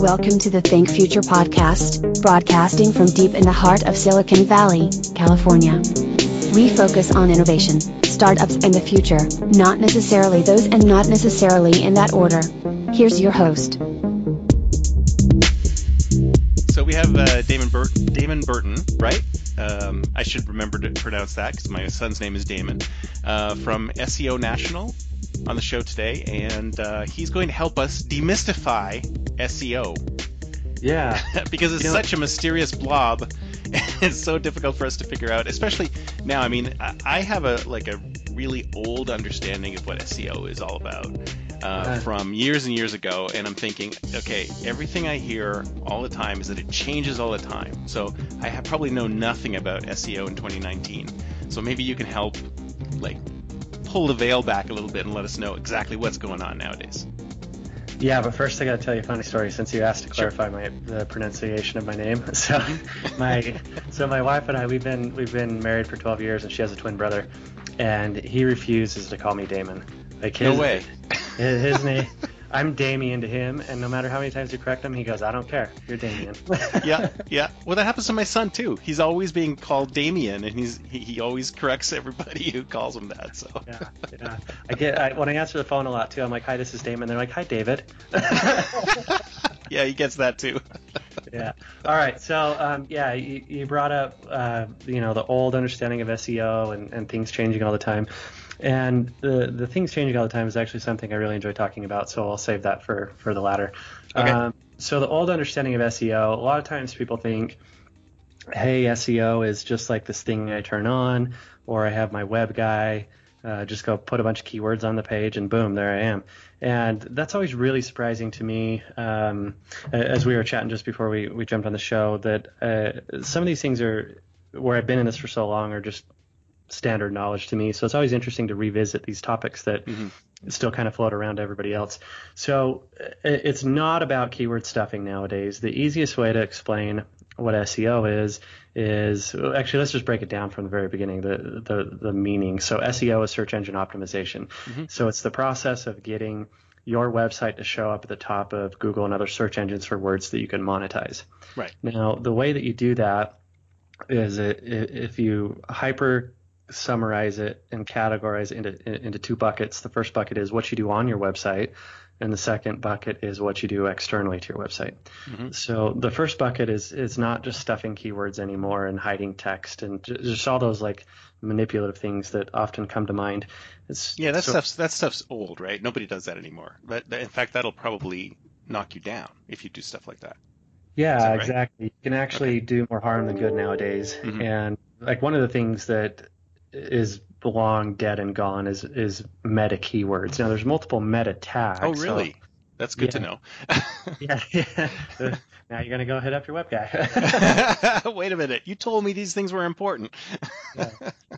Welcome to the Think Future podcast, broadcasting from deep in the heart of Silicon Valley, California. We focus on innovation, startups, and the future, not necessarily those and not necessarily in that order. Here's your host. So we have uh, Damon, Bur- Damon Burton, right? Um, I should remember to pronounce that because my son's name is Damon, uh, from SEO National on the show today, and uh, he's going to help us demystify SEO. Yeah. because it's You know- such a mysterious blob. it's so difficult for us to figure out, especially now. I mean, I- I have a like a really old understanding of what SEO is all about uh, from years and years ago, and I'm thinking, okay, everything I hear all the time is that it changes all the time. So I have probably know nothing about SEO in 2019. So maybe you can help, like, pull the veil back a little bit and let us know exactly what's going on nowadays. Yeah, but first I got to tell you a funny story since you asked to Sure. clarify my the pronunciation of my name. So my so my wife and I we've been we've been married for 12 years and she has a twin brother and he refuses to call me Damon. Like No way. His, his name I'm Damien to him and no matter how many times you correct him he goes I don't care. You're Damien. yeah, yeah. Well, that happens to my son too. He's always being called Damien, and he's he, he always corrects everybody who calls him that. So Yeah, yeah. I get I, when I answer the phone a lot too. I'm like, "Hi, this is Damon." They're like, "Hi, David." yeah, he gets that too. yeah. All right. So, um, yeah, you, you brought up, uh, you know, the old understanding of SEO and, and things changing all the time. And the, the things changing all the time is actually something I really enjoy talking about. So I'll save that for, for the latter. Okay. Um, so the old understanding of SEO, a lot of times people think, hey, SEO is just like this thing I turn on, or I have my web guy, uh, just go put a bunch of keywords on the page, and boom, there I am. And that's always really surprising to me. Um, as we were chatting just before we, we jumped on the show, that uh, some of these things are where I've been in this for so long are just standard knowledge to me. So it's always interesting to revisit these topics that Mhm. still kind of float around to everybody else. So uh, it's not about keyword stuffing nowadays. The easiest way to explain what SEO is is actually let's just break it down from the very beginning the the, the meaning. So SEO is search engine optimization. Mhm. So it's the process of getting your website to show up at the top of Google and other search engines for words that you can monetize. Right. Now, the way that you do that is if you hyper summarize it and categorize it into into two buckets. The first bucket is what you do on your website, and the second bucket is what you do externally to your website. Mhm. So the first bucket is is not just stuffing keywords anymore and hiding text and just all those like manipulative things that often come to mind. It's, Yeah, that so- stuff's that stuff's old, right? Nobody does that anymore. But in fact, that'll probably knock you down if you do stuff like that. Yeah, that right? exactly. You can actually do more harm than good nowadays. Mhm. And like one of the things that is long dead and gone is is meta keywords. Now there's multiple meta tags. Oh, so- really? That's good to know. yeah, yeah. now you're gonna go hit up your web guy. Wait a minute. You told me these things were important. Yeah.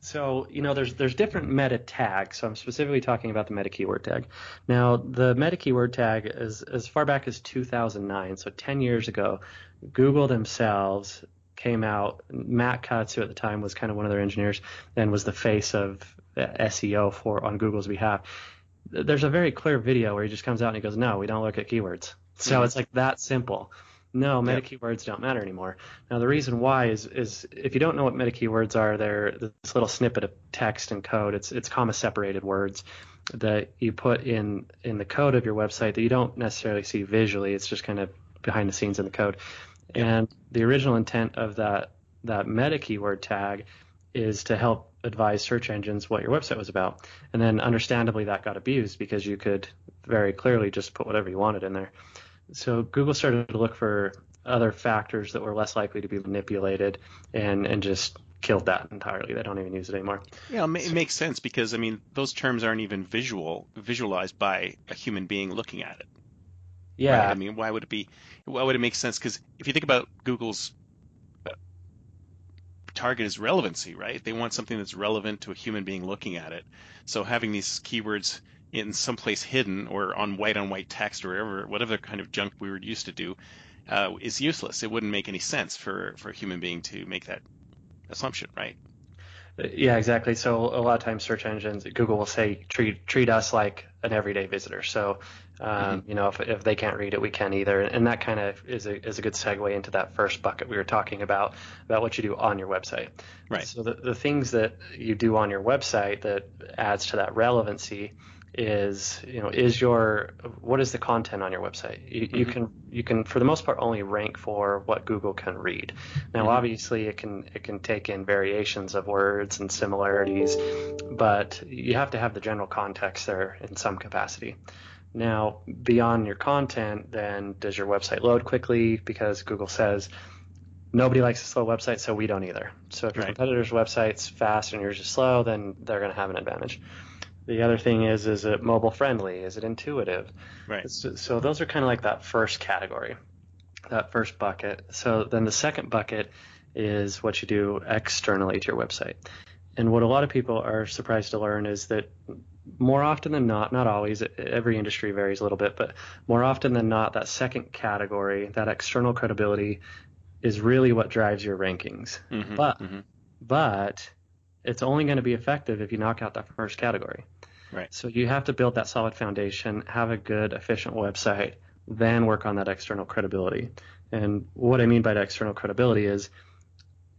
So, you know, there's there's different meta tags. So I'm specifically talking about the meta keyword tag. Now, the meta keyword tag is as far back as 2009, so 10 years ago, Google themselves came out. Matt Cutts, who at the time was kind of one of their engineers, and was the face of uh, SEO for on Google's behalf. There's a very clear video where he just comes out and he goes, "No, we don't look at keywords." So Mhm. it's like that simple. No, meta Yep. keywords don't matter anymore. Now the reason why is is if you don't know what meta keywords are, they're this little snippet of text and code. It's it's comma separated words that you put in in the code of your website that you don't necessarily see visually. It's just kind of behind the scenes in the code. And the original intent of that that meta keyword tag is to help advise search engines what your website was about. And then understandably that got abused because you could very clearly just put whatever you wanted in there. So Google started to look for other factors that were less likely to be manipulated and, and just killed that entirely. They don't even use it anymore. Yeah, it makes sense because I mean those terms aren't even visual visualized by a human being looking at it. Yeah. Right? I mean, why would it be? Why would it make sense? Because if you think about Google's uh, target is relevancy, right? They want something that's relevant to a human being looking at it. So having these keywords in some place hidden or on white on white text or whatever, whatever kind of junk we were used to do uh, is useless. It wouldn't make any sense for, for a human being to make that assumption, right? Yeah, exactly. So a lot of times search engines, Google will say treat treat us like an everyday visitor. So um, mm-hmm. you know if, if they can't read it, we can't either. And that kind of is a is a good segue into that first bucket we were talking about about what you do on your website. Right. So the the things that you do on your website that adds to that relevancy is you know is your what is the content on your website you, mm-hmm. you, can you can for the most part only rank for what google can read now mm-hmm. obviously it can it can take in variations of words and similarities but you have to have the general context there in some capacity now beyond your content then does your website load quickly because google says nobody likes a slow website so we don't either so if your right. competitor's website's fast and yours is slow then they're going to have an advantage the other thing is, is it mobile friendly? Is it intuitive? Right. So, so those are kind of like that first category, that first bucket. So then the second bucket is what you do externally to your website. And what a lot of people are surprised to learn is that more often than not, not always, every industry varies a little bit, but more often than not, that second category, that external credibility, is really what drives your rankings. Mm-hmm, but mm-hmm. but it's only going to be effective if you knock out that first category. Right. So you have to build that solid foundation, have a good, efficient website, then work on that external credibility. And what I mean by that external credibility is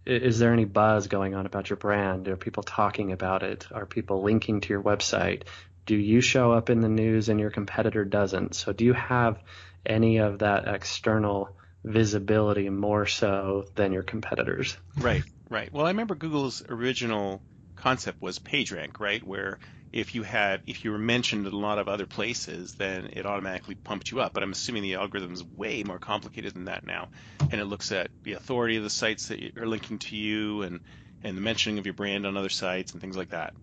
is there any buzz going on about your brand? Are people talking about it? Are people linking to your website? Do you show up in the news and your competitor doesn't? So do you have any of that external visibility more so than your competitors? Right, right. Well, I remember Google's original concept was PageRank, right? Where if you had if you were mentioned in a lot of other places, then it automatically pumped you up. But I'm assuming the algorithm is way more complicated than that now, and it looks at the authority of the sites that are linking to you and and the mentioning of your brand on other sites and things like that.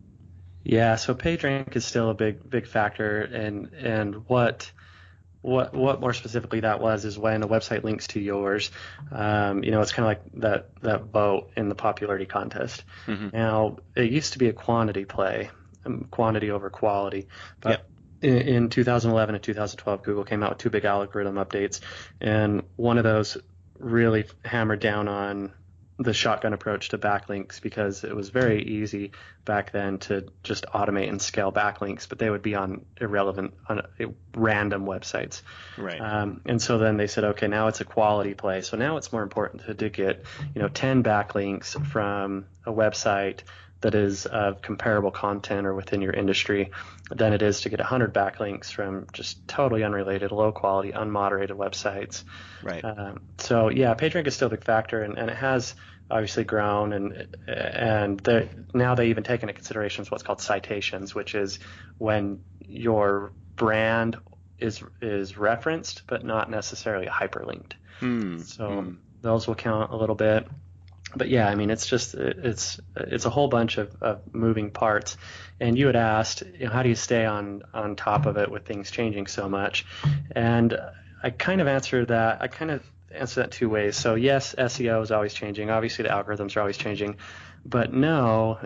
Yeah, so PageRank is still a big big factor, and and what what what more specifically that was is when a website links to yours. Um, you know, it's kind of like that that vote in the popularity contest. Mm-hmm. Now, it used to be a quantity play, um, quantity over quality. But in, in 2011 and 2012, Google came out with two big algorithm updates, and one of those really hammered down on the shotgun approach to backlinks because it was very easy back then to just automate and scale backlinks, but they would be on irrelevant, on random websites. Right. Um, and so then they said, okay, now it's a quality play. So now it's more important to, to get, you know, 10 backlinks from a website that is of comparable content or within your industry than it is to get 100 backlinks from just totally unrelated, low quality, unmoderated websites. Right. Um, so yeah, PageRank is still a big factor, and, and it has obviously grown, and and now they even take into consideration what's called citations, which is when your brand is is referenced but not necessarily hyperlinked. Hmm. So hmm. those will count a little bit but yeah, I mean, it's just it's it's a whole bunch of, of moving parts. And you had asked, you know, how do you stay on on top of it with things changing so much? And I kind of answered that. I kind of answer that two ways. So yes, SEO is always changing. Obviously, the algorithms are always changing, but no,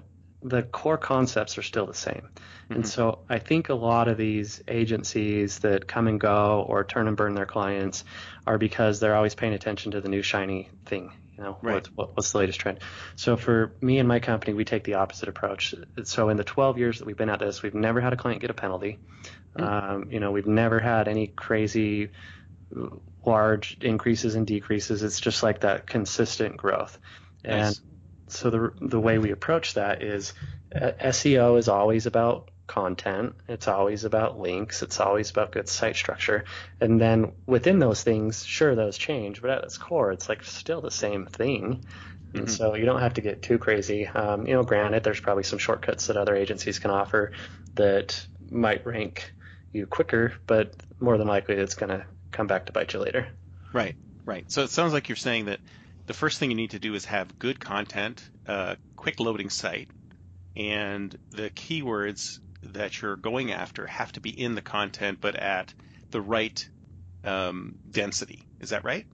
the core concepts are still the same. Mm-hmm. And so I think a lot of these agencies that come and go or turn and burn their clients are because they're always paying attention to the new shiny thing you know, right. what's, what's the latest trend? So for me and my company, we take the opposite approach. So in the 12 years that we've been at this, we've never had a client get a penalty. Mm-hmm. Um, you know, we've never had any crazy large increases and decreases. It's just like that consistent growth. Nice. And so the the way we approach that is uh, SEO is always about content. It's always about links. It's always about good site structure. And then within those things, sure, those change, but at its core, it's like still the same thing. And mm-hmm. so you don't have to get too crazy. Um, you know, granted, there's probably some shortcuts that other agencies can offer that might rank you quicker, but more than likely it's going to come back to bite you later. Right, right. So it sounds like you're saying that the first thing you need to do is have good content, a quick loading site, and the keywords that you're going after have to be in the content, but at the right um, density. Is that right?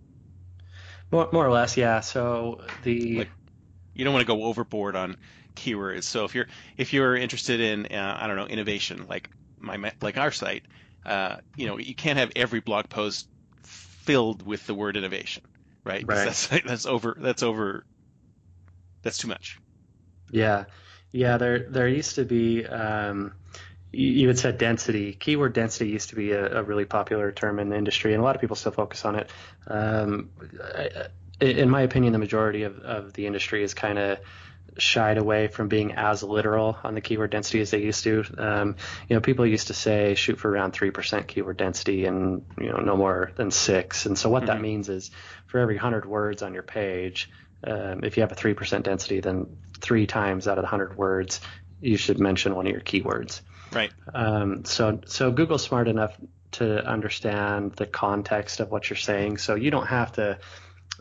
More, more or less, yeah. So the Like- You don't want to go overboard on keywords. So if you're if you're interested in uh, I don't know innovation, like my like our site, uh, you know you can't have every blog post filled with the word innovation, right? Right. That's that's over. That's over. That's too much. Yeah, yeah. There, there used to be. Um, you had said density. Keyword density used to be a, a really popular term in the industry, and a lot of people still focus on it. Um, I- I- in my opinion, the majority of, of the industry is kind of shied away from being as literal on the keyword density as they used to. Um, you know, people used to say shoot for around three percent keyword density and you know no more than six. And so what that Mhm. means is for every hundred words on your page, um, if you have a three percent density, then three times out of the hundred words you should mention one of your keywords. Right. Um, so so Google's smart enough to understand the context of what you're saying, so you don't have to.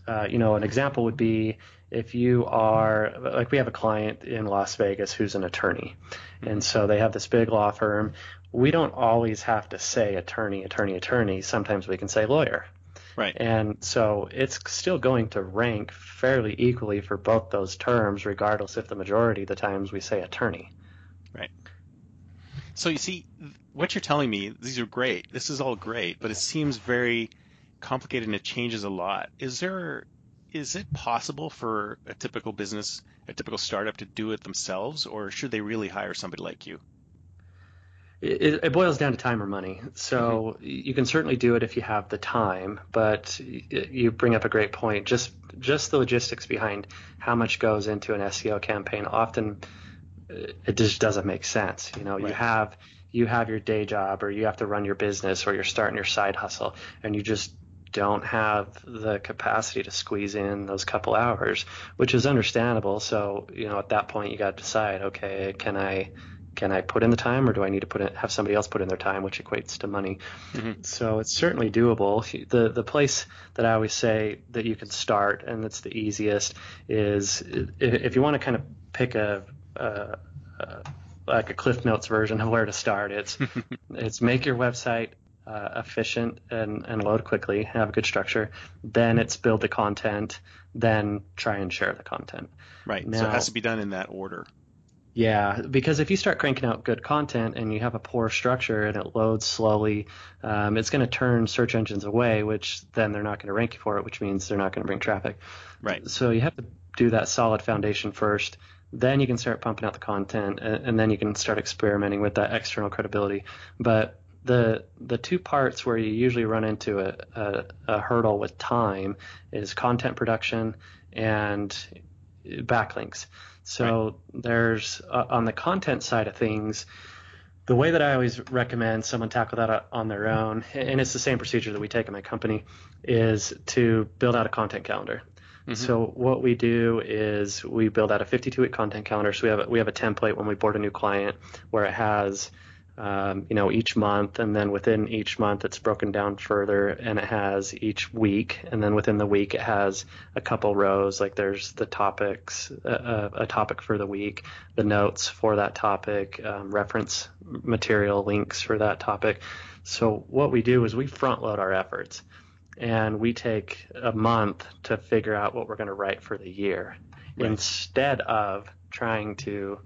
Uh, you know, an example would be if you are like we have a client in Las Vegas who's an attorney, mm-hmm. and so they have this big law firm. We don't always have to say attorney, attorney, attorney. Sometimes we can say lawyer. Right. And so it's still going to rank fairly equally for both those terms, regardless if the majority of the times we say attorney. Right. So you see, what you're telling me, these are great. This is all great, but it seems very complicated and it changes a lot. Is there, is it possible for a typical business, a typical startup to do it themselves, or should they really hire somebody like you? It, it boils down to time or money. So you can certainly do it if you have the time, but you bring up a great point. Just just the logistics behind how much goes into an SEO campaign often uh, it just doesn't make sense. You know, you have you have your day job or you have to run your business or you're starting your side hustle and you just don't have the capacity to squeeze in those couple hours, which is understandable. So, you know, at that point you got to decide, okay, can I can I put in the time or do I need to put in, have somebody else put in their time, which equates to money? Mhm. So it's certainly doable. The the place that I always say that you can start and that's the easiest is if, if you want to kind of pick a, a, a like a Cliff Notes version of where to start. It's it's make your website uh, efficient and, and load quickly, have a good structure. Then it's build the content. Then try and share the content. Right. so it has to be done in that order. Yeah, because if you start cranking out good content and you have a poor structure and it loads slowly, um, it's going to turn search engines away, which then they're not going to rank you for it, which means they're not going to bring traffic. Right. So you have to do that solid foundation first. Then you can start pumping out the content, and, and then you can start experimenting with that external credibility. But the the two parts where you usually run into a, a, a hurdle with time is content production and backlinks. So there's uh, on the content side of things, the way that I always recommend someone tackle that on their own, and it's the same procedure that we take in my company, is to build out a content calendar. Mhm. So what we do is we build out a 52-week content calendar. So we have a, we have a template when we board a new client where it has um, you know each month, and then within each month it's broken down further, and it has each week, and then within the week it has a couple rows. Like there's the topics, uh, a topic for the week, the notes for that topic, um, reference material links for that topic. So what we do is we front load our efforts and we take a month to figure out what we're going to write for the year Right. instead of trying to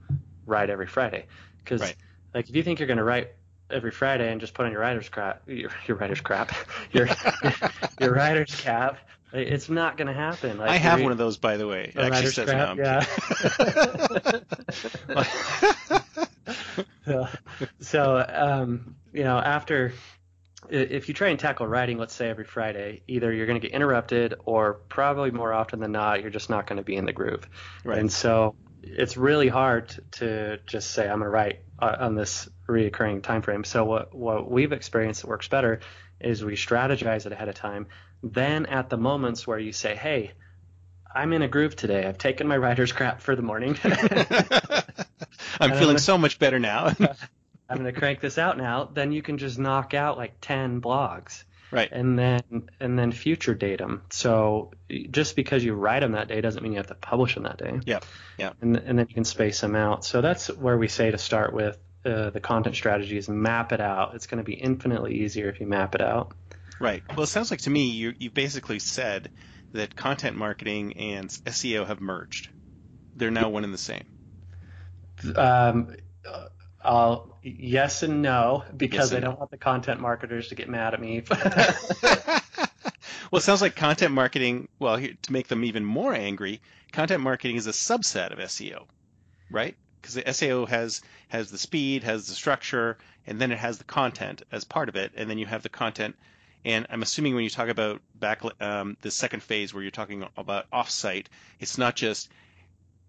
write every Friday. Because Right. Like if you think you're going to write every Friday and just put on your writer's crap, your, your writer's crap, your your writer's cap, it's not going to happen. Like I have one of those, by the way. It actually says crap, no. I'm so, so um, you know, after if you try and tackle writing, let's say every Friday, either you're going to get interrupted, or probably more often than not, you're just not going to be in the groove. Right. And so it's really hard to just say I'm going to write uh, on this reoccurring time frame. So what what we've experienced that works better is we strategize it ahead of time. Then at the moments where you say, "Hey, I'm in a groove today. I've taken my writer's crap for the morning." I'm feeling don't- so much better now. I'm going to crank this out now, then you can just knock out like 10 blogs. Right. And then and then future date them. So just because you write them that day doesn't mean you have to publish them that day. Yeah. Yeah. And and then you can space them out. So that's where we say to start with uh, the content strategy is map it out. It's going to be infinitely easier if you map it out. Right. Well, it sounds like to me you you basically said that content marketing and SEO have merged. They're now one and the same. Um, I'll, yes and no because Yes I don't want the content marketers to get mad at me. well, it sounds like content marketing. Well, here, to make them even more angry, content marketing is a subset of SEO, right? Because the SEO has has the speed, has the structure, and then it has the content as part of it, and then you have the content. And I'm assuming when you talk about back um, the second phase where you're talking about offsite, it's not just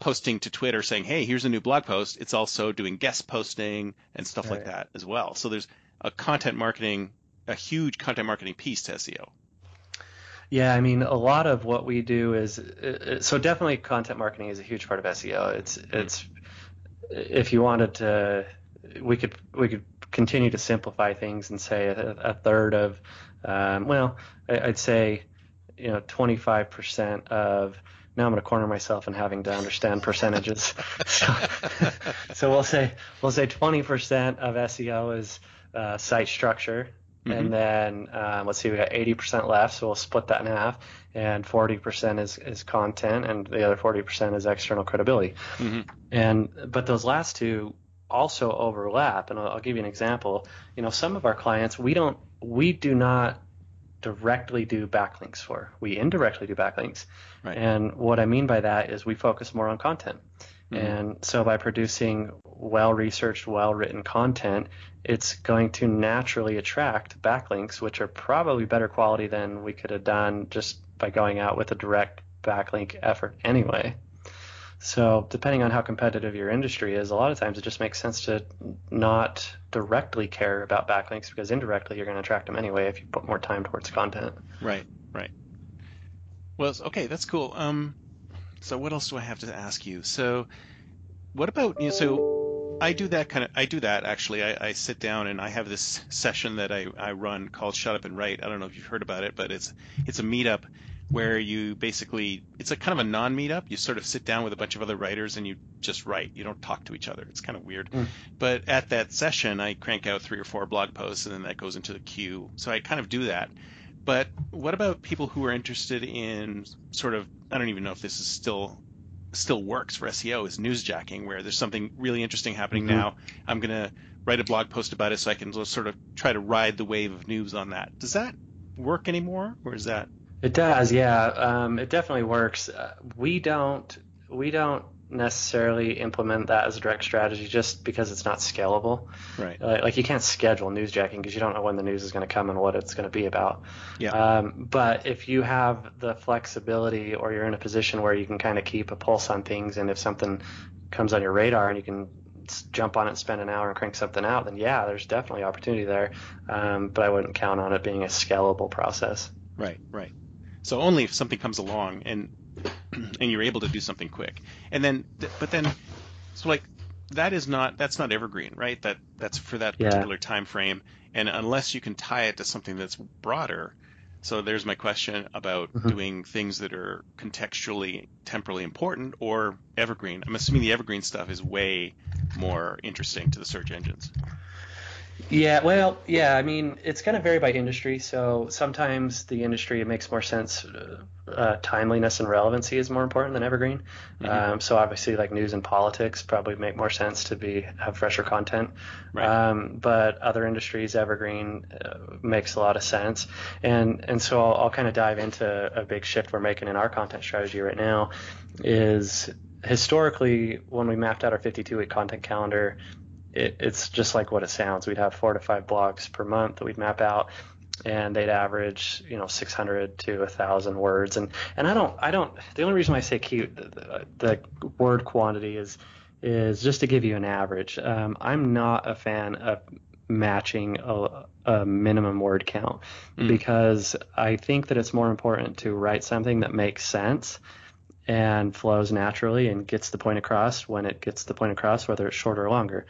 posting to Twitter saying, "Hey, here's a new blog post." It's also doing guest posting and stuff like that as well. So there's a content marketing, a huge content marketing piece to SEO. Yeah, I mean, a lot of what we do is uh, so definitely content marketing is a huge part of SEO. It's it's if you wanted to, we could we could continue to simplify things and say a, a third of, um, well, I'd say, you know, 25% of. Now I'm going to corner myself in having to understand percentages. so, so we'll say we'll say 20% of SEO is uh, site structure, Mhm. and then um, let's see, we got 80% left, so we'll split that in half, and 40% is, is content, and the other 40% is external credibility. Mhm. And but those last two also overlap, and I'll, I'll give you an example. You know, some of our clients we don't we do not directly do backlinks for. We indirectly do backlinks. Right. And what I mean by that is we focus more on content. Mhm. And so by producing well researched, well written content, it's going to naturally attract backlinks, which are probably better quality than we could have done just by going out with a direct backlink effort anyway. So depending on how competitive your industry is, a lot of times it just makes sense to not directly care about backlinks because indirectly you're going to attract them anyway if you put more time towards content. Right, right. Well, okay, that's cool. Um, so what else do I have to ask you? So, what about you? Know, so I do that kind of. I do that actually. I, I sit down and I have this session that I, I run called Shut Up and Write. I don't know if you've heard about it, but it's it's a meetup where you basically it's a kind of a non-meetup. You sort of sit down with a bunch of other writers and you just write. You don't talk to each other. It's kind of weird. Mm. But at that session, I crank out three or four blog posts and then that goes into the queue. So I kind of do that. But what about people who are interested in sort of I don't even know if this is still still works for SEO is newsjacking where there's something really interesting happening Mhm. now. I'm going to write a blog post about it so I can sort of try to ride the wave of news on that. Does that work anymore or is that It does, yeah. Um, it definitely works. Uh, we don't we don't necessarily implement that as a direct strategy just because it's not scalable. right? Uh, like you can't schedule newsjacking because you don't know when the news is going to come and what it's going to be about. Yeah. Um, but if you have the flexibility or you're in a position where you can kind of keep a pulse on things, and if something comes on your radar and you can jump on it spend an hour and crank something out, then yeah, there's definitely opportunity there. Um, but I wouldn't count on it being a scalable process. Right, right. So only if something comes along and and you're able to do something quick. And then but then so like that is not that's not evergreen, right? That that's for that Yeah. particular time frame and unless you can tie it to something that's broader. So there's my question about Mhm. doing things that are contextually temporally important or evergreen. I'm assuming the evergreen stuff is way more interesting to the search engines. Yeah, well, yeah, I mean, it's going to vary by industry. So sometimes the industry it makes more sense. Uh, uh, timeliness and relevancy is more important than evergreen. Mhm. Um, so obviously, like news and politics probably make more sense to be have fresher content. Right. Um, but other industries, evergreen uh, makes a lot of sense. And and so I'll, I'll kind of dive into a big shift we're making in our content strategy right now. Is historically when we mapped out our 52 week content calendar it, it's just like what it sounds. We'd have four to five blogs per month that we'd map out, and they'd average, you know, 600 to 1,000 words. And and I don't, I don't. The only reason why I say cute, the, the word quantity is is just to give you an average. Um, I'm not a fan of matching a, a minimum word count Mm. because I think that it's more important to write something that makes sense and flows naturally and gets the point across when it gets the point across, whether it's shorter or longer.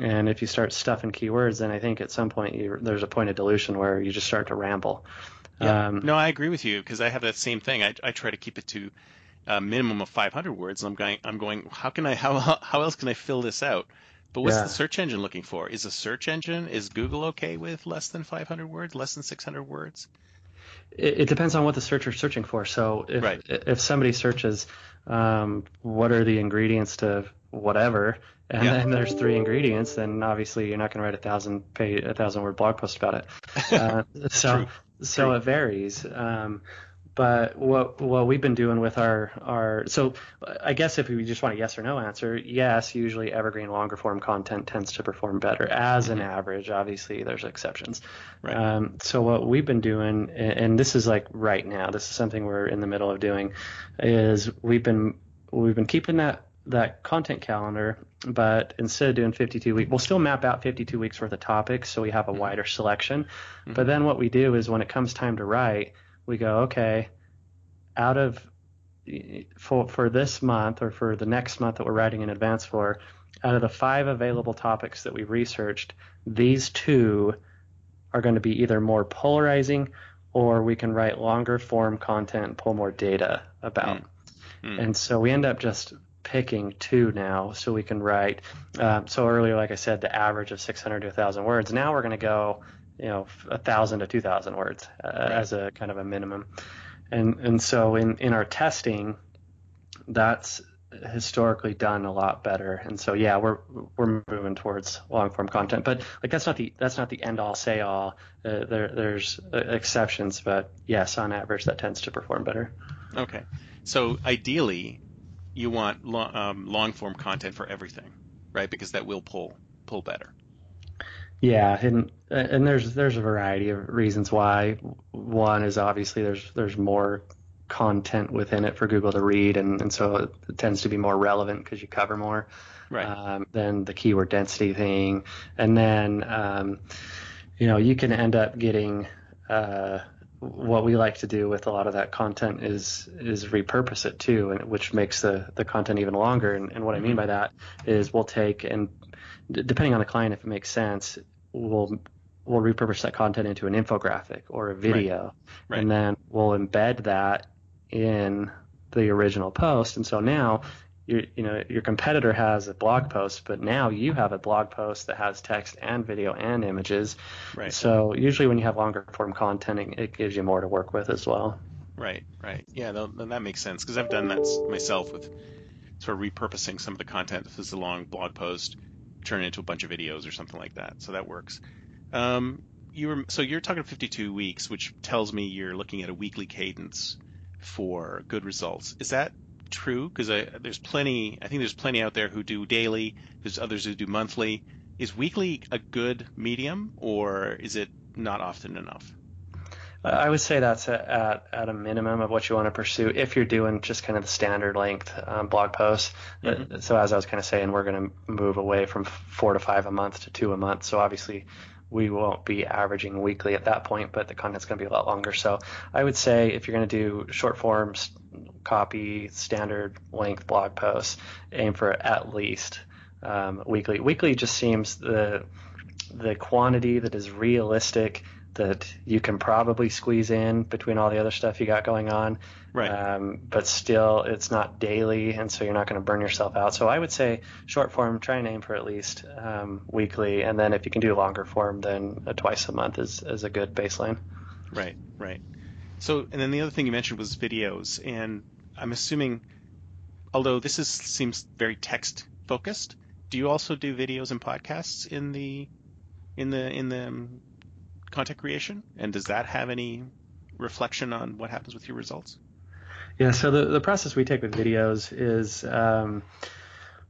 And if you start stuffing keywords, then I think at some point you, there's a point of dilution where you just start to ramble. Yeah. Um, no, I agree with you because I have that same thing. I, I try to keep it to a minimum of 500 words. And I'm going, I'm going. How can I? How how else can I fill this out? But what's yeah. the search engine looking for? Is a search engine is Google okay with less than 500 words, less than 600 words? It, it depends on what the searcher's searching for. So if right. if somebody searches, um, what are the ingredients to whatever, and yeah. then there's three ingredients, then obviously you're not going to write a thousand page, a thousand word blog post about it. Uh, so True. so True. it varies. Um, but what what we've been doing with our our so I guess if we just want a yes or no answer, yes, usually evergreen longer form content tends to perform better as an mm-hmm. average. Obviously, there's exceptions. Right. Um, so what we've been doing, and this is like right now, this is something we're in the middle of doing, is we've been we've been keeping that that content calendar, but instead of doing 52 weeks, we'll still map out 52 weeks worth of topics so we have a mm-hmm. wider selection. Mm-hmm. But then what we do is when it comes time to write, we go, okay, out of for for this month or for the next month that we're writing in advance for, out of the five available topics that we researched, these two are going to be either more polarizing or we can write longer form content and pull more data about. Mm. Mm. And so we end up just picking two now so we can write. Um, so earlier, like I said, the average of 600 to 1,000 words. Now we're going to go, you know, 1,000 to 2,000 words uh, right. as a kind of a minimum. And and so in in our testing, that's historically done a lot better. And so yeah, we're we're moving towards long form content, but like that's not the that's not the end all say all. Uh, there there's uh, exceptions, but yes, on average that tends to perform better. Okay, so ideally, you want long, um, long form content for everything, right? Because that will pull pull better. Yeah, and and there's there's a variety of reasons why. One is obviously there's there's more content within it for Google to read, and, and so it tends to be more relevant because you cover more right. um, than the keyword density thing. And then, um, you know, you can end up getting uh, what we like to do with a lot of that content is is repurpose it too, and which makes the the content even longer. And, and what I mean by mm-hmm. that is we'll take and depending on the client, if it makes sense, we'll we'll repurpose that content into an infographic or a video, right. Right. and then we'll embed that in the original post. And so now you you know your competitor has a blog post, but now you have a blog post that has text and video and images. Right. So usually when you have longer form content, it gives you more to work with as well. Right. Right. Yeah. That, that makes sense because I've done that myself with sort of repurposing some of the content. If it's a long blog post, turn it into a bunch of videos or something like that. So that works. Um, you were so you're talking 52 weeks, which tells me you're looking at a weekly cadence for good results. Is that true? Because there's plenty. I think there's plenty out there who do daily. There's others who do monthly. Is weekly a good medium, or is it not often enough? I would say that's at, at a minimum of what you want to pursue if you're doing just kind of the standard length um, blog posts. Mm-hmm. So as I was kind of saying, we're going to move away from four to five a month to two a month. So obviously we won't be averaging weekly at that point, but the content's going to be a lot longer. So I would say if you're going to do short forms, copy, standard length blog posts, aim for at least um, weekly. Weekly just seems the the quantity that is realistic that you can probably squeeze in between all the other stuff you got going on. Right. Um, but still, it's not daily, and so you're not going to burn yourself out. So I would say short form, try and aim for at least um, weekly, and then if you can do longer form, then a twice a month is, is a good baseline. Right, right. So, and then the other thing you mentioned was videos, and I'm assuming, although this is seems very text focused, do you also do videos and podcasts in the in the in the um, content creation? And does that have any reflection on what happens with your results? Yeah, so the, the process we take with videos is um,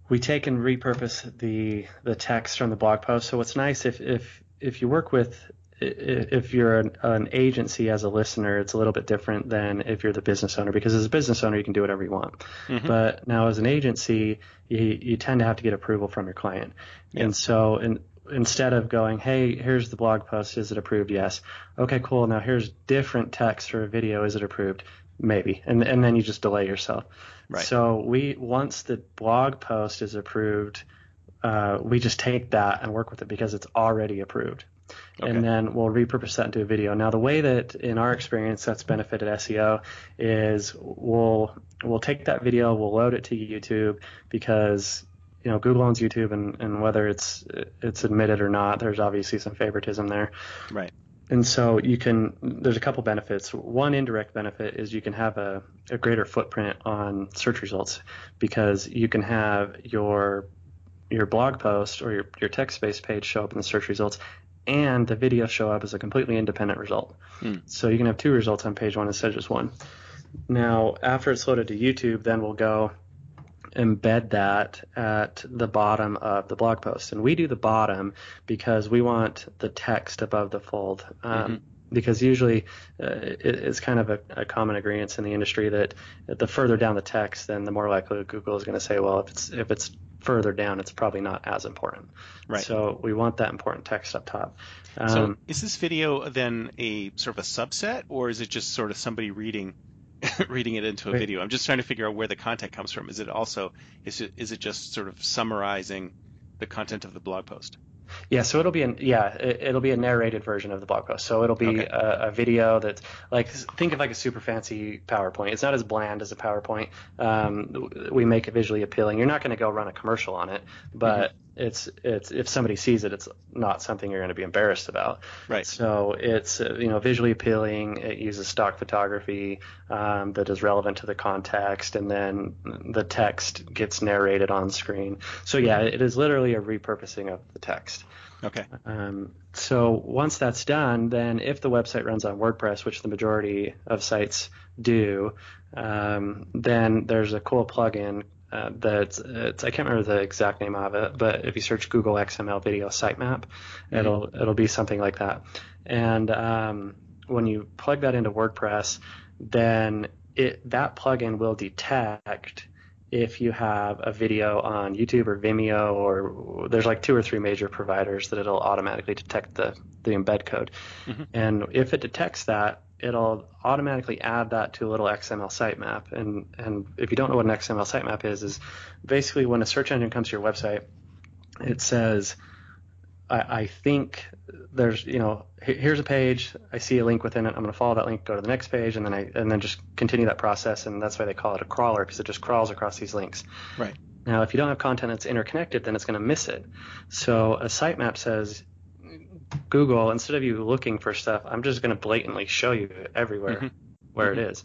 we take and repurpose the the text from the blog post. So what's nice if if if you work with if you're an, an, agency as a listener, it's a little bit different than if you're the business owner because as a business owner, you can do whatever you want. Mm-hmm. But now as an agency, you, you tend to have to get approval from your client. Yeah. And so in, instead of going, hey, here's the blog post, is it approved? Yes. Okay, cool. Now here's different text for a video, is it approved? Maybe. And and then you just delay yourself. Right. So we once the blog post is approved, uh, we just take that and work with it because it's already approved. Okay. And then we'll repurpose that into a video. Now, the way that, in our experience, that's benefited SEO is we'll we'll take that video, we'll load it to YouTube because you know Google owns YouTube, and, and whether it's it's admitted or not, there's obviously some favoritism there. Right. And so you can, there's a couple benefits. One indirect benefit is you can have a, a greater footprint on search results because you can have your your blog post or your, your text-based page show up in the search results and the video show up as a completely independent result. Hmm. So you can have two results on page one instead of just one. Now, after it's loaded to YouTube, then we'll go embed that at the bottom of the blog post. And we do the bottom because we want the text above the fold. Um, Because usually uh, it, it's kind of a, a common agreement in the industry that the further down the text, then the more likely Google is going to say, well, if it's if it's further down, it's probably not as important. Right. So we want that important text up top. Um, So is this video then a sort of a subset, or is it just sort of somebody reading reading it into a Right. video? I'm just trying to figure out where the content comes from. Is it also is it is it just sort of summarizing the content of the blog post? Yeah, so it'll be an yeah, it, it'll be a narrated version of the blog post. So it'll be Okay. a, a video that's like think of like a super fancy PowerPoint. It's not as bland as a PowerPoint. Um, we make it visually appealing. You're not going to go run a commercial on it, but it's it's if somebody sees it, it's not something you're going to be embarrassed about. Right. So it's uh, you know visually appealing. It uses stock photography um, that is relevant to the context, and then the text gets narrated on screen. So yeah, it is literally a repurposing of the text. Okay. Um, so once that's done, then if the website runs on WordPress, which the majority of sites do, um, then there's a cool plugin uh, that's it's, I can't remember the exact name of it, but if you search Google XML Video Sitemap, it'll it'll be something like that. And um, when you plug that into WordPress, then it that plugin will detect if you have a video on YouTube or Vimeo or there's like two or three major providers that it'll automatically detect the, the embed code. Mhm. And if it detects that, it'll automatically add that to a little XML sitemap. And and if you don't know what an XML sitemap is, is basically when a search engine comes to your website, it says I, I think there's you know here's a page I see a link within it I'm going to follow that link go to the next page and then I and then just continue that process and that's why they call it a crawler because it just crawls across these links. Right. Now if you don't have content that's interconnected then it's going to miss it. So a sitemap says Google instead of you looking for stuff I'm just going to blatantly show you everywhere Mhm. where it is.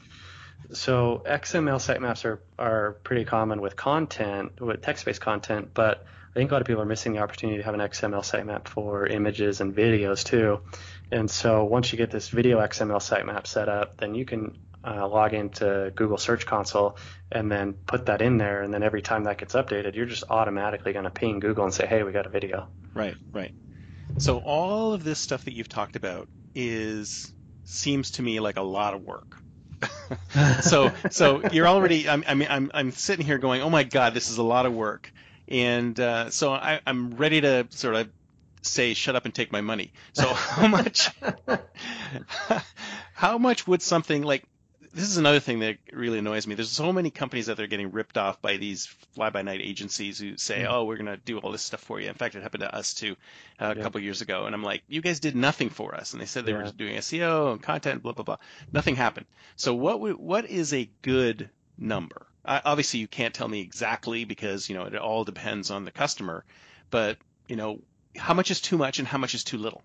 So XML sitemaps are, are pretty common with content, with text-based content, but I think a lot of people are missing the opportunity to have an XML sitemap for images and videos too. And so once you get this video XML sitemap set up, then you can uh, log into Google Search Console and then put that in there. And then every time that gets updated, you're just automatically going to ping Google and say, hey, we got a video. Right. Right. So all of this stuff that you've talked about is seems to me like a lot of work. so so you're already I'm, I mean I'm I'm sitting here going oh my god this is a lot of work and uh, so I, I'm ready to sort of say shut up and take my money so how much how much would something like this is another thing that really annoys me. There's so many companies that they're getting ripped off by these fly-by-night agencies who say, Mm. "Oh, we're going to do all this stuff for you." In fact, it happened to us too uh, a Yeah. couple years ago, and I'm like, "You guys did nothing for us." And they said they were doing SEO and content, blah blah blah. Nothing happened. So what would, what is a good number? I, obviously, you can't tell me exactly because you know it all depends on the customer, but you know how much is too much and how much is too little.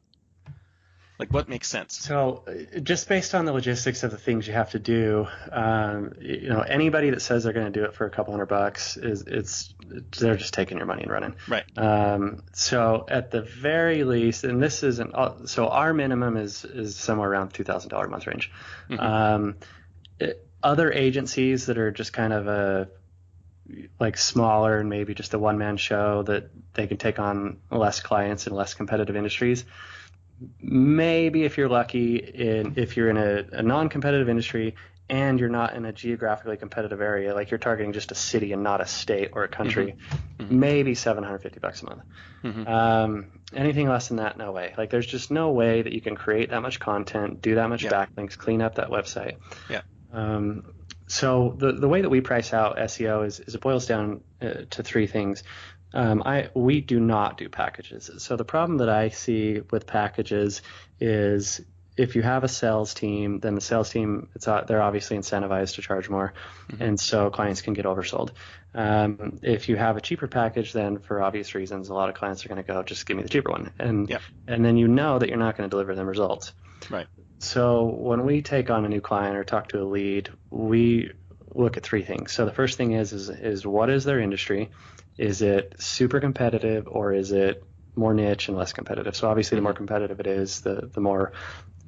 Like what makes sense? So, uh, just based on the logistics of the things you have to do, um, you know, anybody that says they're going to do it for a couple hundred bucks is it's they're just taking your money and running. Right. Um, so, at the very least, and this isn't so our minimum is is somewhere around two thousand dollar a month range. Mhm. Um, it, other agencies that are just kind of a like smaller and maybe just a one man show that they can take on less clients in less competitive industries maybe if you're lucky in if you're in a, a non-competitive industry and you're not in a geographically competitive area like you're targeting just a city and not a state or a country Mhm. maybe 750 bucks a month Mhm. um, anything less than that no way like there's just no way that you can create that much content do that much Yeah. backlinks clean up that website Yeah. um, so the the way that we price out SEO is, is it boils down uh, to three things. Um, I we do not do packages. So the problem that I see with packages is if you have a sales team, then the sales team it's uh, they're obviously incentivized to charge more, mm-hmm. and so clients can get oversold. Um, if you have a cheaper package, then for obvious reasons, a lot of clients are going to go just give me the cheaper one, and yep. and then you know that you're not going to deliver them results. Right. So when we take on a new client or talk to a lead, we look at three things. So the first thing is is is what is their industry? Is it super competitive or is it more niche and less competitive? So obviously, the more competitive it is, the the more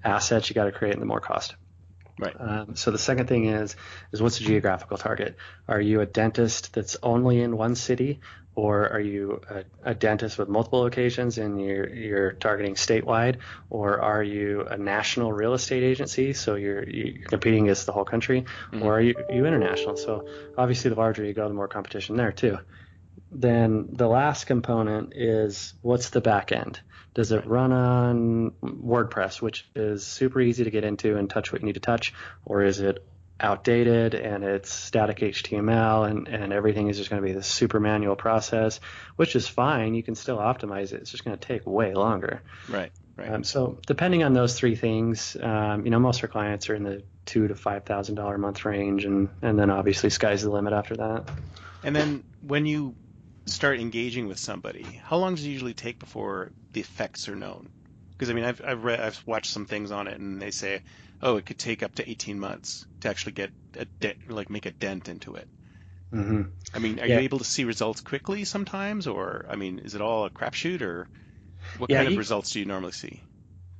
assets you got to create and the more cost. Right. Um, so the second thing is is what's the geographical target? Are you a dentist that's only in one city, or are you a, a, dentist with multiple locations and you're, you're targeting statewide, or are you a national real estate agency, so you're, you're competing against the whole country, mm-hmm. or are you, you international? So obviously, the larger you go, the more competition there too. Then the last component is what's the back end? Does it run on WordPress, which is super easy to get into and touch what you need to touch, or is it outdated and it's static HTML and, and everything is just going to be this super manual process, which is fine. You can still optimize it. It's just going to take way longer. Right. Right. Um, so depending on those three things, um, you know, most of our clients are in the two to five thousand dollar a month range, and and then obviously sky's the limit after that. And then when you start engaging with somebody, how long does it usually take before the effects are known? Because I mean, I've I've read I've watched some things on it, and they say oh, it could take up to 18 months to actually get a dent, like make a dent into it. Mm-hmm. I mean, are yeah. you able to see results quickly sometimes, or I mean, is it all a crapshoot, or what yeah, kind of you, results do you normally see?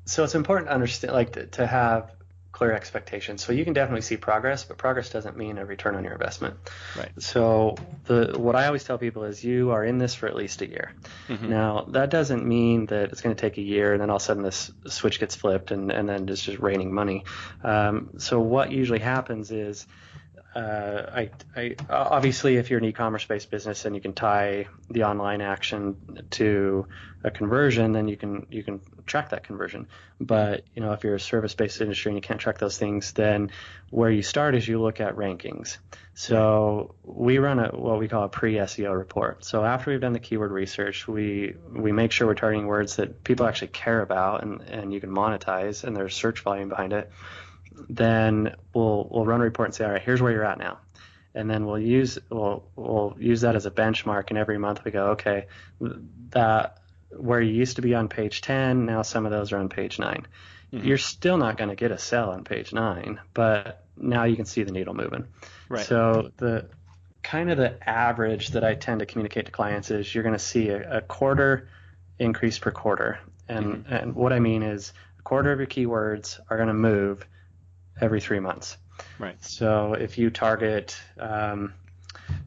So it's important to understand, like, to, to have clear expectations. So you can definitely see progress, but progress doesn't mean a return on your investment. Right. So the what I always tell people is you are in this for at least a year. Mm-hmm. Now that doesn't mean that it's going to take a year and then all of a sudden this switch gets flipped and, and then it's just raining money. Um, so what usually happens is uh, I, I, obviously, if you're an e-commerce based business and you can tie the online action to a conversion, then you can you can track that conversion. But you know, if you're a service based industry and you can't track those things, then where you start is you look at rankings. So we run a what we call a pre SEO report. So after we've done the keyword research, we we make sure we're targeting words that people actually care about and and you can monetize and there's search volume behind it then we'll we'll run a report and say, all right, here's where you're at now, and then we'll use we'll we'll use that as a benchmark. And every month we go, okay, that where you used to be on page 10, now some of those are on page 9. Mm-hmm. You're still not going to get a sell on page 9, but now you can see the needle moving. Right. So the kind of the average that I tend to communicate to clients is you're going to see a, a quarter increase per quarter. And mm-hmm. and what I mean is a quarter of your keywords are going to move every three months. Right. So if you target, um,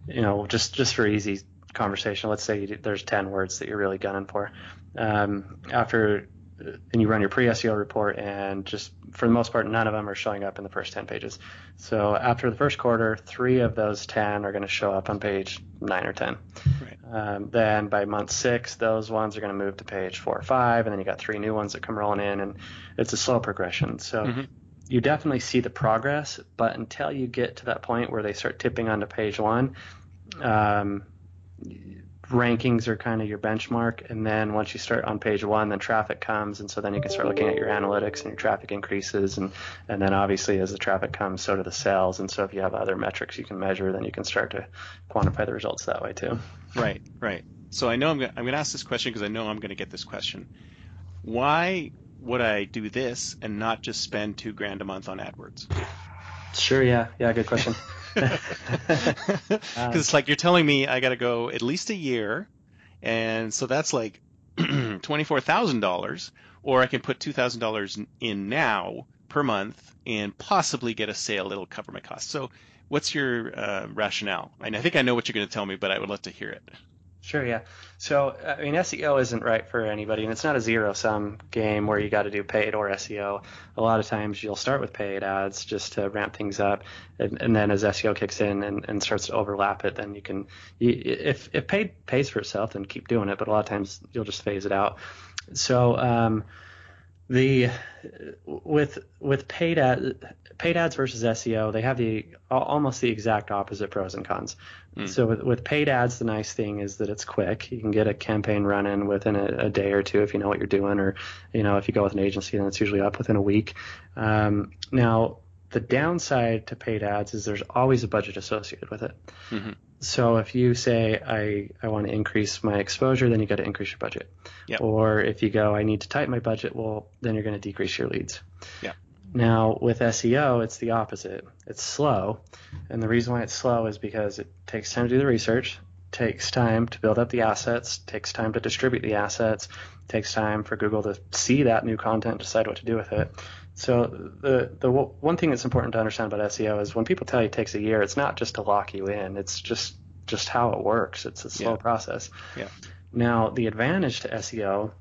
you know, just just for easy conversation, let's say you, there's 10 words that you're really gunning for. Um, after and you run your pre-SEO report, and just for the most part, none of them are showing up in the first 10 pages. So after the first quarter, three of those 10 are going to show up on page nine or 10. Right. Um, then by month six, those ones are going to move to page four or five, and then you got three new ones that come rolling in, and it's a slow progression. So mm-hmm you definitely see the progress, but until you get to that point where they start tipping onto page one, um, rankings are kind of your benchmark. And then once you start on page one, then traffic comes, and so then you can start looking at your analytics and your traffic increases, and and then obviously as the traffic comes, so do the sales. And so if you have other metrics you can measure, then you can start to quantify the results that way too. Right, right. So I know I'm gonna, I'm going to ask this question because I know I'm going to get this question. Why would I do this and not just spend two grand a month on AdWords? Sure. Yeah. Yeah. Good question. Because it's like you're telling me I got to go at least a year, and so that's like twenty four thousand dollars, or I can put two thousand dollars in now per month and possibly get a sale that'll cover my costs. So, what's your uh, rationale? And I think I know what you're going to tell me, but I would love to hear it. Sure, yeah. So, I mean, SEO isn't right for anybody, and it's not a zero sum game where you got to do paid or SEO. A lot of times you'll start with paid ads just to ramp things up, and, and then as SEO kicks in and, and starts to overlap it, then you can, you, if, if paid pays for itself, then keep doing it, but a lot of times you'll just phase it out. So, um, the with with paid ad, paid ads versus SEO, they have the almost the exact opposite pros and cons. Mm. So with, with paid ads, the nice thing is that it's quick. You can get a campaign running within a, a, day or two if you know what you're doing, or you know if you go with an agency, then it's usually up within a week. Um, now the downside to paid ads is there's always a budget associated with it. Mm-hmm. So if you say I, I want to increase my exposure, then you got to increase your budget. Yep. Or if you go I need to tighten my budget, well then you're going to decrease your leads. Yeah. Now with SEO, it's the opposite. It's slow, and the reason why it's slow is because it takes time to do the research, takes time to build up the assets, takes time to distribute the assets, takes time for Google to see that new content, decide what to do with it. So the the one thing that's important to understand about SEO is when people tell you it takes a year, it's not just to lock you in. It's just just how it works. It's a slow yeah. process. Yeah. Now the advantage to SEO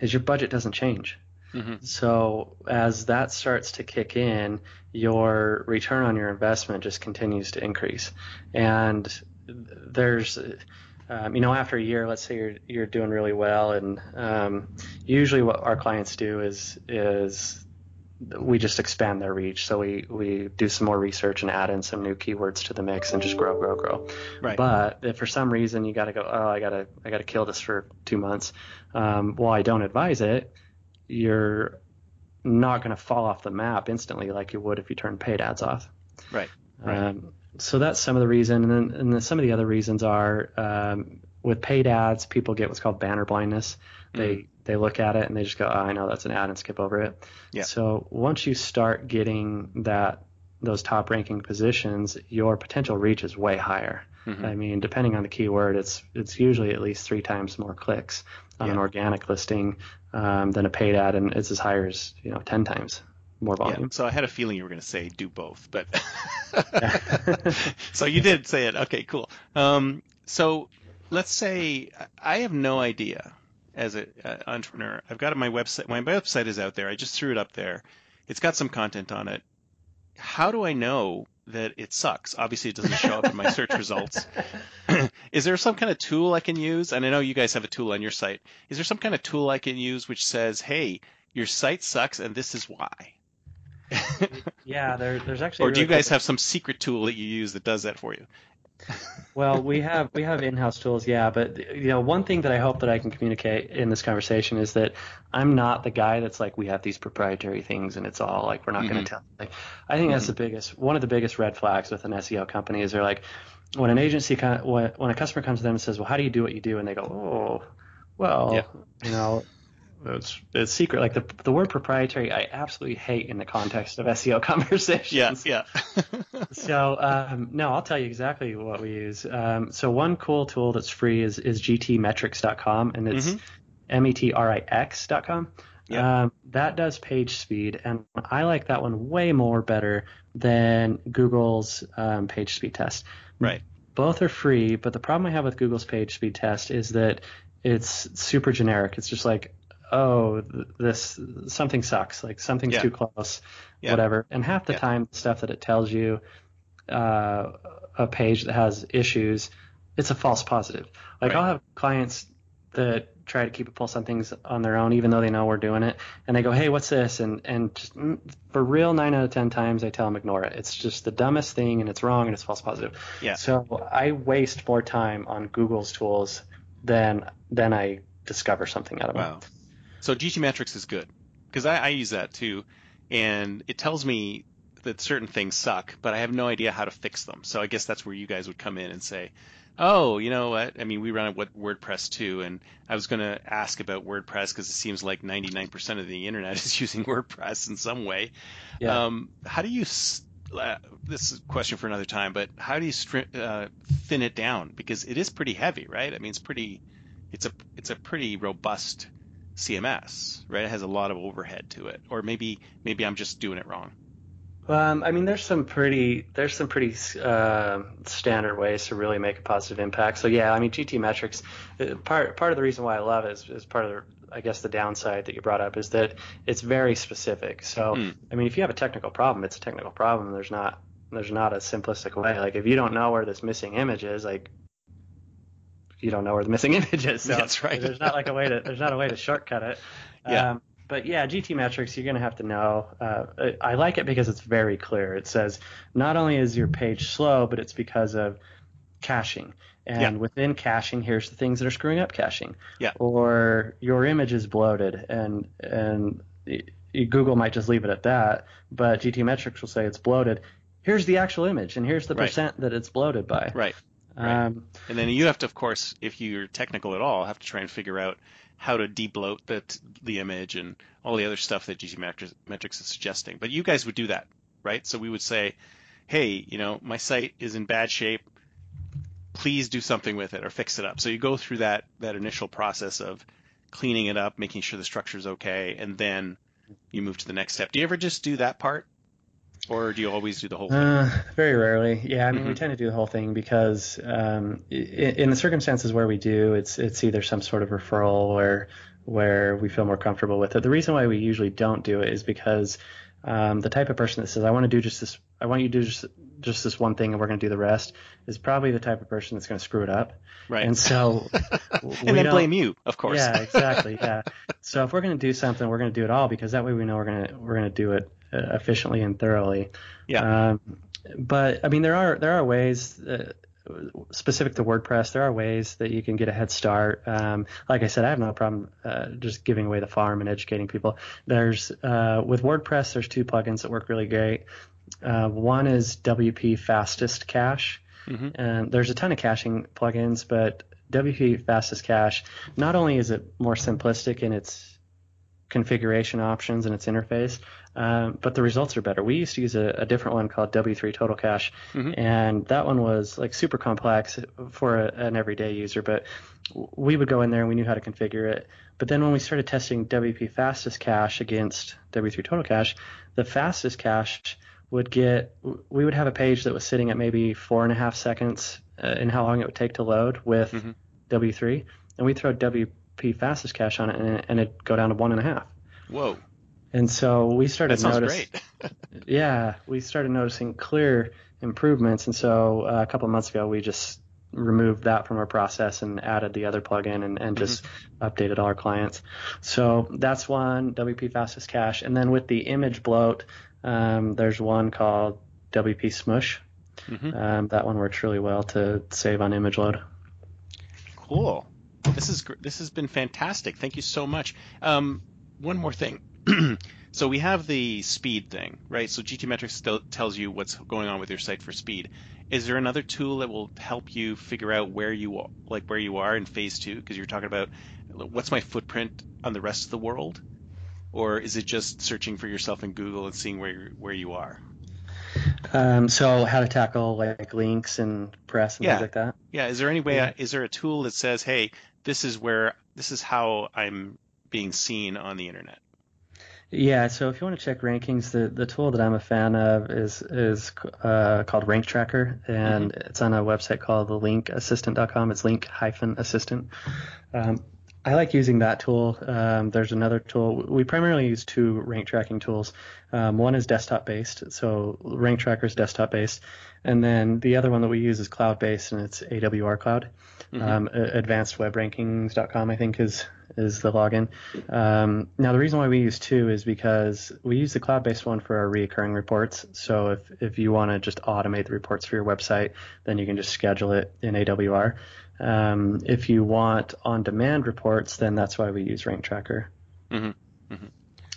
is your budget doesn't change. Mm-hmm. So as that starts to kick in, your return on your investment just continues to increase. And there's um, you know, after a year, let's say you're you're doing really well, and um, usually what our clients do is is we just expand their reach. So we, we do some more research and add in some new keywords to the mix and just grow, grow, grow. Right. But if for some reason you got to go, oh, I gotta, I gotta kill this for two months. Um, while I don't advise it, you're not going to fall off the map instantly like you would if you turn paid ads off. Right. right. Um, so that's some of the reason, and then, and then some of the other reasons are um, with paid ads, people get what's called banner blindness. They mm they look at it and they just go, oh, I know that's an ad and skip over it. Yeah. So once you start getting that those top ranking positions, your potential reach is way higher. Mm-hmm. I mean, depending on the keyword, it's it's usually at least three times more clicks on yeah. an organic listing um, than a paid ad, and it's as high as you know ten times more volume. Yeah, so I had a feeling you were going to say do both, but so you did say it. Okay, cool. Um, so let's say I have no idea as an entrepreneur. I've got my website. My website is out there. I just threw it up there. It's got some content on it. How do I know that it sucks? Obviously, it doesn't show up in my search results. is there some kind of tool I can use? And I know you guys have a tool on your site. Is there some kind of tool I can use which says, "Hey, your site sucks, and this is why"? yeah, there, there's actually. Or do you guys have some secret tool that you use that does that for you? Well, we have we have in-house tools, yeah. But you know, one thing that I hope that I can communicate in this conversation is that I'm not the guy that's like we have these proprietary things and it's all like we're not mm-hmm. going to tell. Like, I think mm-hmm. that's the biggest one of the biggest red flags with an SEO company is they're like when an agency when when a customer comes to them and says, "Well, how do you do what you do?" and they go, "Oh, well, yeah. you know, it's, it's secret. Like the the word proprietary, I absolutely hate in the context of SEO conversations. Yeah, yeah. so um, no, I'll tell you exactly what we use. Um, so one cool tool that's free is is gtmetrix.com, and it's mm-hmm. m e t r i x.com. Yeah. Um, that does page speed, and I like that one way more better than Google's um, page speed test. Right. Both are free, but the problem I have with Google's page speed test is that it's super generic. It's just like oh, this something sucks, like something's yeah. too close, yeah. whatever. And half the yeah. time, stuff that it tells you, uh, a page that has issues, it's a false positive. Like right. I'll have clients that try to keep a pulse on things on their own, even though they know we're doing it, and they go, "Hey, what's this?" And and just, mm, for real, nine out of ten times, I tell them ignore it. It's just the dumbest thing, and it's wrong, and it's false positive. Yeah. So I waste more time on Google's tools than than I discover something out of wow. it. So GTmetrix is good because I, I use that too, and it tells me that certain things suck, but I have no idea how to fix them. So I guess that's where you guys would come in and say, oh, you know what? I mean, we run what WordPress too, and I was going to ask about WordPress because it seems like 99% of the internet is using WordPress in some way. Yeah. Um, how do you? Uh, this is a question for another time, but how do you stri- uh, thin it down? Because it is pretty heavy, right? I mean, it's pretty. It's a it's a pretty robust CMS, right? It has a lot of overhead to it, or maybe maybe I'm just doing it wrong. Um, I mean, there's some pretty there's some pretty uh, standard ways to really make a positive impact. So yeah, I mean, GTmetrix. part part of the reason why I love it is, is part of the I guess the downside that you brought up is that it's very specific. So mm. I mean, if you have a technical problem, it's a technical problem. There's not there's not a simplistic way. Like if you don't know where this missing image is, like you don't know where the missing image is. So That's right. there's not like a way to there's not a way to shortcut it. Yeah. Um, but yeah, GTmetrix, you're going to have to know. Uh, I like it because it's very clear. It says not only is your page slow, but it's because of caching. And Yeah. within caching, here's the things that are screwing up caching. Yeah. Or your image is bloated, and and Google might just leave it at that, but GTmetrix will say it's bloated. Here's the actual image, and here's the Right. percent that it's bloated by. Right. Right. Um, And then you have to, of course, if you're technical at all, have to try and figure out how to debloat the, the image and all the other stuff that GT Metrics, Metrix is suggesting. But you guys would do that, right? So we would say, hey, you know, my site is in bad shape. Please do something with it or fix it up. So you go through that that initial process of cleaning it up, making sure the structure's okay, and then you move to the next step. Do you ever just do that part, or do you always do the whole thing? Uh, very rarely. Yeah, I mean, we Mhm. tend to do the whole thing because um, i- in the circumstances where we do, it's it's either some sort of referral or where we feel more comfortable with it. The reason why we usually don't do it is because um, the type of person that says, "I want to do just this," I want you to do just just this one thing, and we're going to do the rest, is probably the type of person that's going to screw it up. Right. And so, and we then blame you, of course. yeah, exactly. Yeah. So if we're going to do something, we're going to do it all because that way we know we're going to we're going to do it efficiently and thoroughly. Yeah. Um, but I mean, there are there are ways uh, specific to WordPress. There are ways that you can get a head start. Um, like I said, I have no problem uh, just giving away the farm and educating people. There's uh, with WordPress, there's two plugins that work really great. Uh, one is WP Fastest Cache. Mhm. And there's a ton of caching plugins, but WP Fastest Cache, not only is it more simplistic in its configuration options and its interface, um, but the results are better. We used to use a, a different one called W3 Total Cache, Mhm. and that one was like super complex for a, an everyday user, but we would go in there and we knew how to configure it. But then when we started testing WP Fastest Cache against W3 Total Cache, the fastest cache would get, we would have a page that was sitting at maybe four and a half seconds uh, in how long it would take to load with Mhm. W3, and we throw WP Fastest Cache on it, and, it- and it'd go down to one and a half. Whoa, And so we started that sounds noticing, great. yeah, we started noticing clear improvements, and so uh, a couple of months ago we just removed that from our process and added the other plugin and, and just updated all our clients. So that's one WP Fastest Cache, and then with the image bloat, um, there's one called WP Smush. Mhm. Um, that one works really well to save on image load. Cool. This is this has been fantastic. Thank you so much. Um, one more thing. so we have the speed thing, right? So GTmetrix still tells you what's going on with your site for speed. Is there another tool that will help you figure out where you are, like where you are in phase two? Because you're talking about what's my footprint on the rest of the world, or is it just searching for yourself in Google and seeing where where you are? Um, so how to tackle like links and press and Yeah. things like that. Yeah. Is there any way? Yeah. Is there a tool that says, "Hey, this is where this is how I'm being seen on the internet"? Yeah, so if you want to check rankings, the, the tool that I'm a fan of is is uh, called Rank Tracker, and it's on a website called the linkassistant.com. It's link hyphen assistant. Um, I like using that tool. Um, there's another tool. We primarily use two rank tracking tools. Um, one is desktop based, so Rank Tracker is desktop based, and then the other one that we use is cloud based, and it's AWR Cloud. Um, advancedwebrankings.com, I think, is is the login. Um, now, the reason why we use two is because we use the cloud-based one for our reoccurring reports. So if, if you want to just automate the reports for your website, then you can just schedule it in AWR. Um, if you want on-demand reports, then that's why we use Rank Tracker. Mhm. Mhm.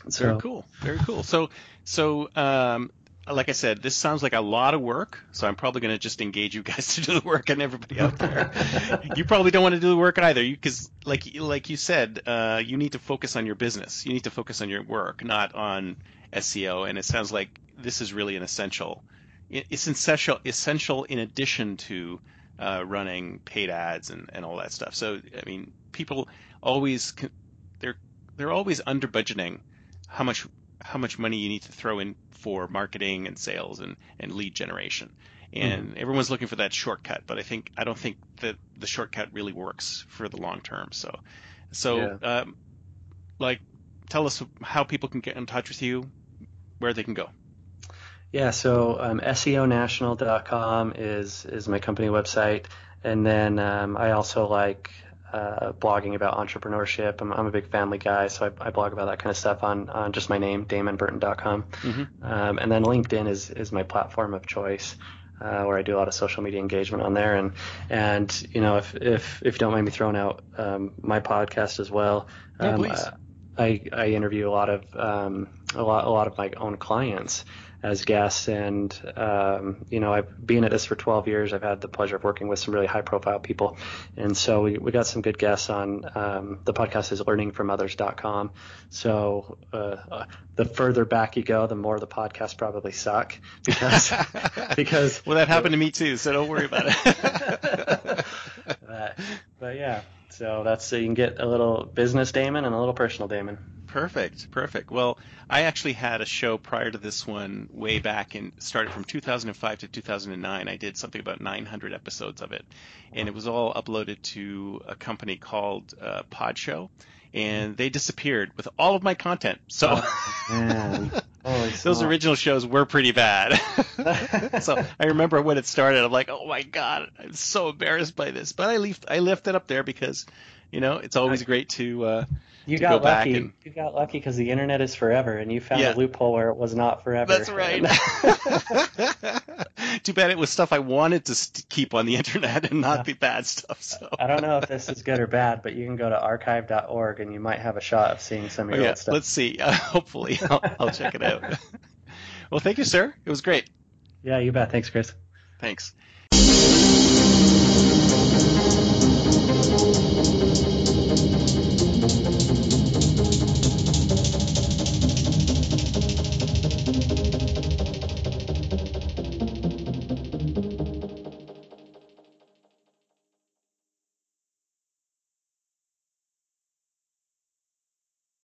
So, Very cool. Very cool. So, so um, like I said, this sounds like a lot of work. So I'm probably going to just engage you guys to do the work and everybody out there. you probably don't want to do the work either, because like like you said, uh, you need to focus on your business. You need to focus on your work, not on SEO. And it sounds like this is really an essential. It's essential essential in addition to uh, running paid ads and, and all that stuff. So I mean, people always they're they're always under budgeting how much how much money you need to throw in for marketing and sales and, and lead generation. And everyone's looking for that shortcut, but I think I don't think that the shortcut really works for the long term. So, so um, like, tell us how people can get in touch with you, where they can go. Yeah, so um, SEOnational.com is is my company website, and then um, I also like uh, blogging about entrepreneurship. I'm, I'm, a big family guy, so I, I, blog about that kind of stuff on, on just my name, DamonBurton.com. Mm-hmm. Um, and then LinkedIn is, is my platform of choice. Uh, where I do a lot of social media engagement on there, and and you know if if if you don't mind me throwing out um, my podcast as well, yeah, um, please. I, I interview a lot of um, a lot a lot of my own clients, as guests. And, um, you know, I've been at this for 12 years. I've had the pleasure of working with some really high profile people. And so we, we got some good guests on. Um, the podcast is learningfromothers.com. So uh, the further back you go, the more the podcasts probably suck because, because. well, that happened to me too. So don't worry about it. but, but yeah, so that's so you can get a little business Damon and a little personal Damon. Perfect, perfect. Well, I actually had a show prior to this one way back and started from 2005 to 2009. I did something about 900 episodes of it, and it was all uploaded to a company called uh, Podshow, and they disappeared with all of my content. So oh, those original shows were pretty bad. so I remember when it started, I'm like, oh my god, I'm so embarrassed by this. But I left I left it up there because, you know, it's always great to. Uh, you got lucky. And... You got lucky because the internet is forever, and you found yeah. a loophole where it was not forever. That's right. Too bad it was stuff I wanted to keep on the internet and not yeah. the bad stuff. So I don't know if this is good or bad, but you can go to archive.org and you might have a shot of seeing some of your oh, yeah. old stuff. Let's see. Uh, hopefully, I'll, I'll check it out. well, thank you, sir. It was great. Yeah, you bet. Thanks, Chris. Thanks.